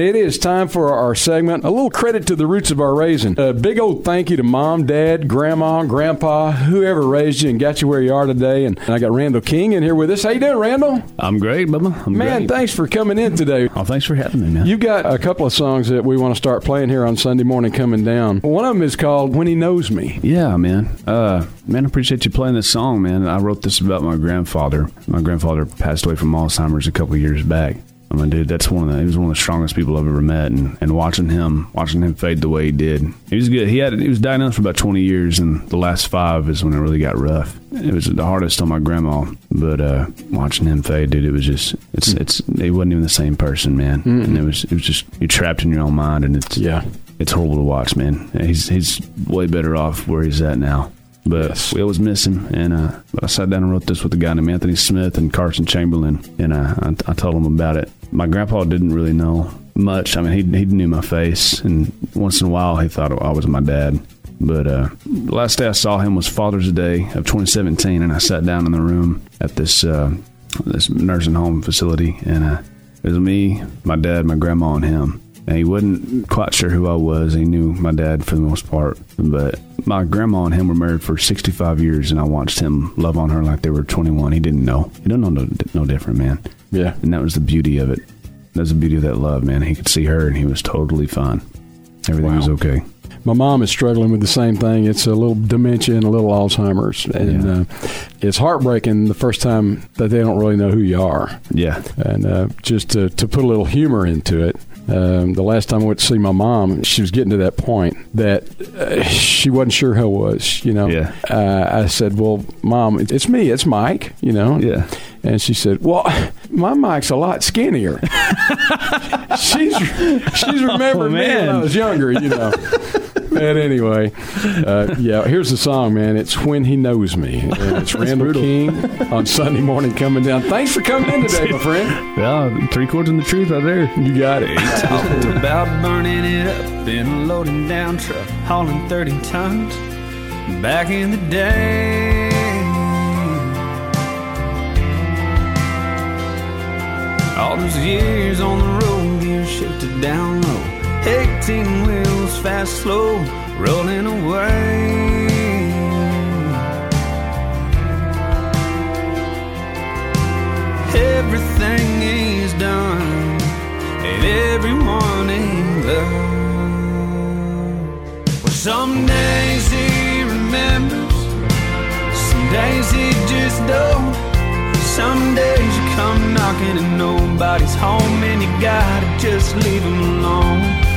It is time for our segment. A little credit to the roots of our raising. A big old thank you to mom, dad, grandma, grandpa, whoever raised you and got you where you are today. And, I got Randall King in here with us. How you doing, Randall? I'm great, Bubba. I'm man, great. thanks for coming in today. Oh, thanks for having me, man. You've got a couple of songs that we want to start playing here on Sunday morning coming down. One of them is called When He Knows Me. yeah, man. Uh, man, I appreciate you playing this song, man. I wrote this about my grandfather. My grandfather passed away from Alzheimer's a couple years back. I mean, dude, that's one of the he was one of the strongest people I've ever met, and, and watching him watching him fade the way he did, he was good. He had he was diagnosed for about twenty years, and the last five is when it really got rough. It was the hardest on my grandma, but uh, watching him fade, dude, it was just it's it's he wasn't even the same person, man, and it was it was just you're trapped in your own mind, and it's Yeah. it's horrible to watch, man. He's he's way better off where he's at now. But Yes. we always miss him. And uh, but I sat down and wrote this with a guy named Anthony Smith and Carson Chamberlain, and uh, I, I told him about it. My grandpa didn't really know much. I mean, he he knew my face, and once in a while he thought I was my dad. But uh, the last day I saw him was Father's Day of 2017, and I sat down in the room at this uh, this nursing home facility, and uh, it was me, my dad, my grandma, and him. And he wasn't quite sure who I was. He knew my dad for the most part, but my grandma and him were married for 65 years, and I watched him love on her like they were 21. He didn't know. He didn't know no, no different, man. Yeah. And that was the beauty of it. That's the beauty of that love, man. He could see her, and he was totally fine. Everything was okay. My mom is struggling with the same thing. It's a little dementia and a little Alzheimer's, and Yeah. uh, it's heartbreaking the first time that they don't really know who you are. Yeah. And uh, just to, to put a little humor into it, um, the last time I went to see my mom, she was getting to that point that uh, she wasn't sure who I was. You know, Yeah. uh, I said, "Well, mom, it's me. It's Mike." You know, Yeah. And she said, "Well, my Mike's a lot skinnier." she's she's remembered me when I was younger. You know. But anyway, uh, yeah, here's the song, man. It's When He Knows Me. And it's Randall King on Sunday morning coming down. Thanks for coming in today, my friend. Yeah. Three chords in the truth out there. You got it. Talked about burning it up in a loading down truck, hauling 30 tons back in the day. All those years on the road, gears shifted down low. 18 wheels, fast, slow, rolling away. Everything he's done and everyone he loved. Well, some days he remembers, some days he just don't. Some days you come knocking and nobody's home, and you gotta just leave him alone.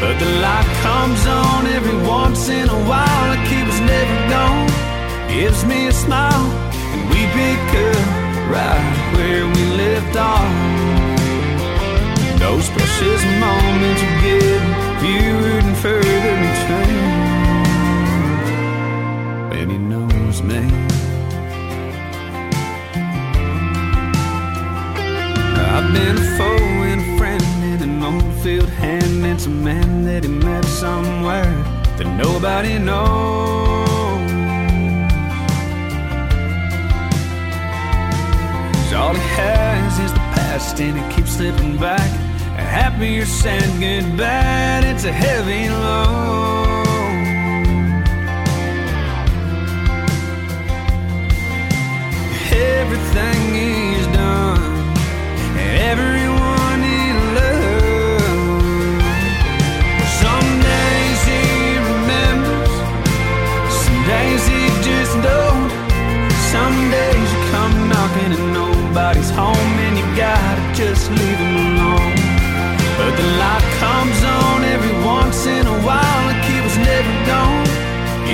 But the light comes on every once in a while, like he was never gone. Gives me a smile, and we pick up right where we left off. Those precious moments are getting fewer and further between. And he knows me. I've been a foe and a friend and an old field hand and a man that he met somewhere that nobody knows. all he has is the past and it keeps slipping back. Happy or sad, good, bad, it's a heavy load. Everything he's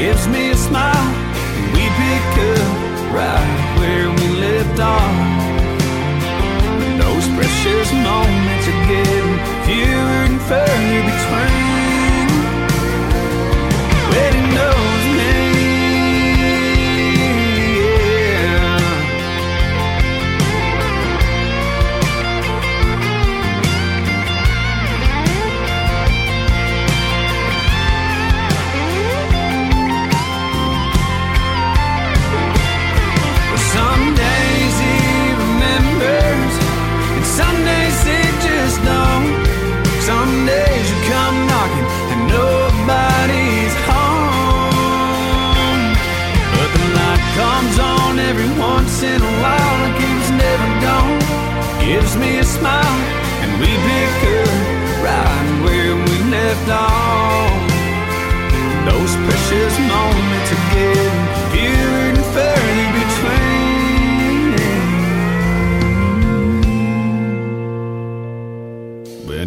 Gives me a smile, we pick up right where we left off. Those precious moments are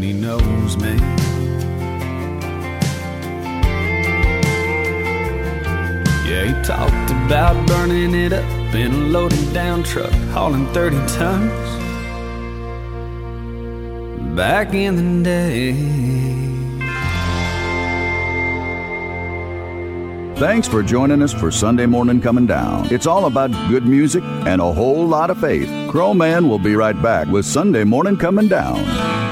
he knows me. Yeah, he talked about burning it up in a loaded down truck, hauling 30 tons. Back in the day. Thanks for joining us for Sunday Morning Coming Down. It's all about good music and a whole lot of faith. Crowman will be right back with Sunday Morning Coming Down.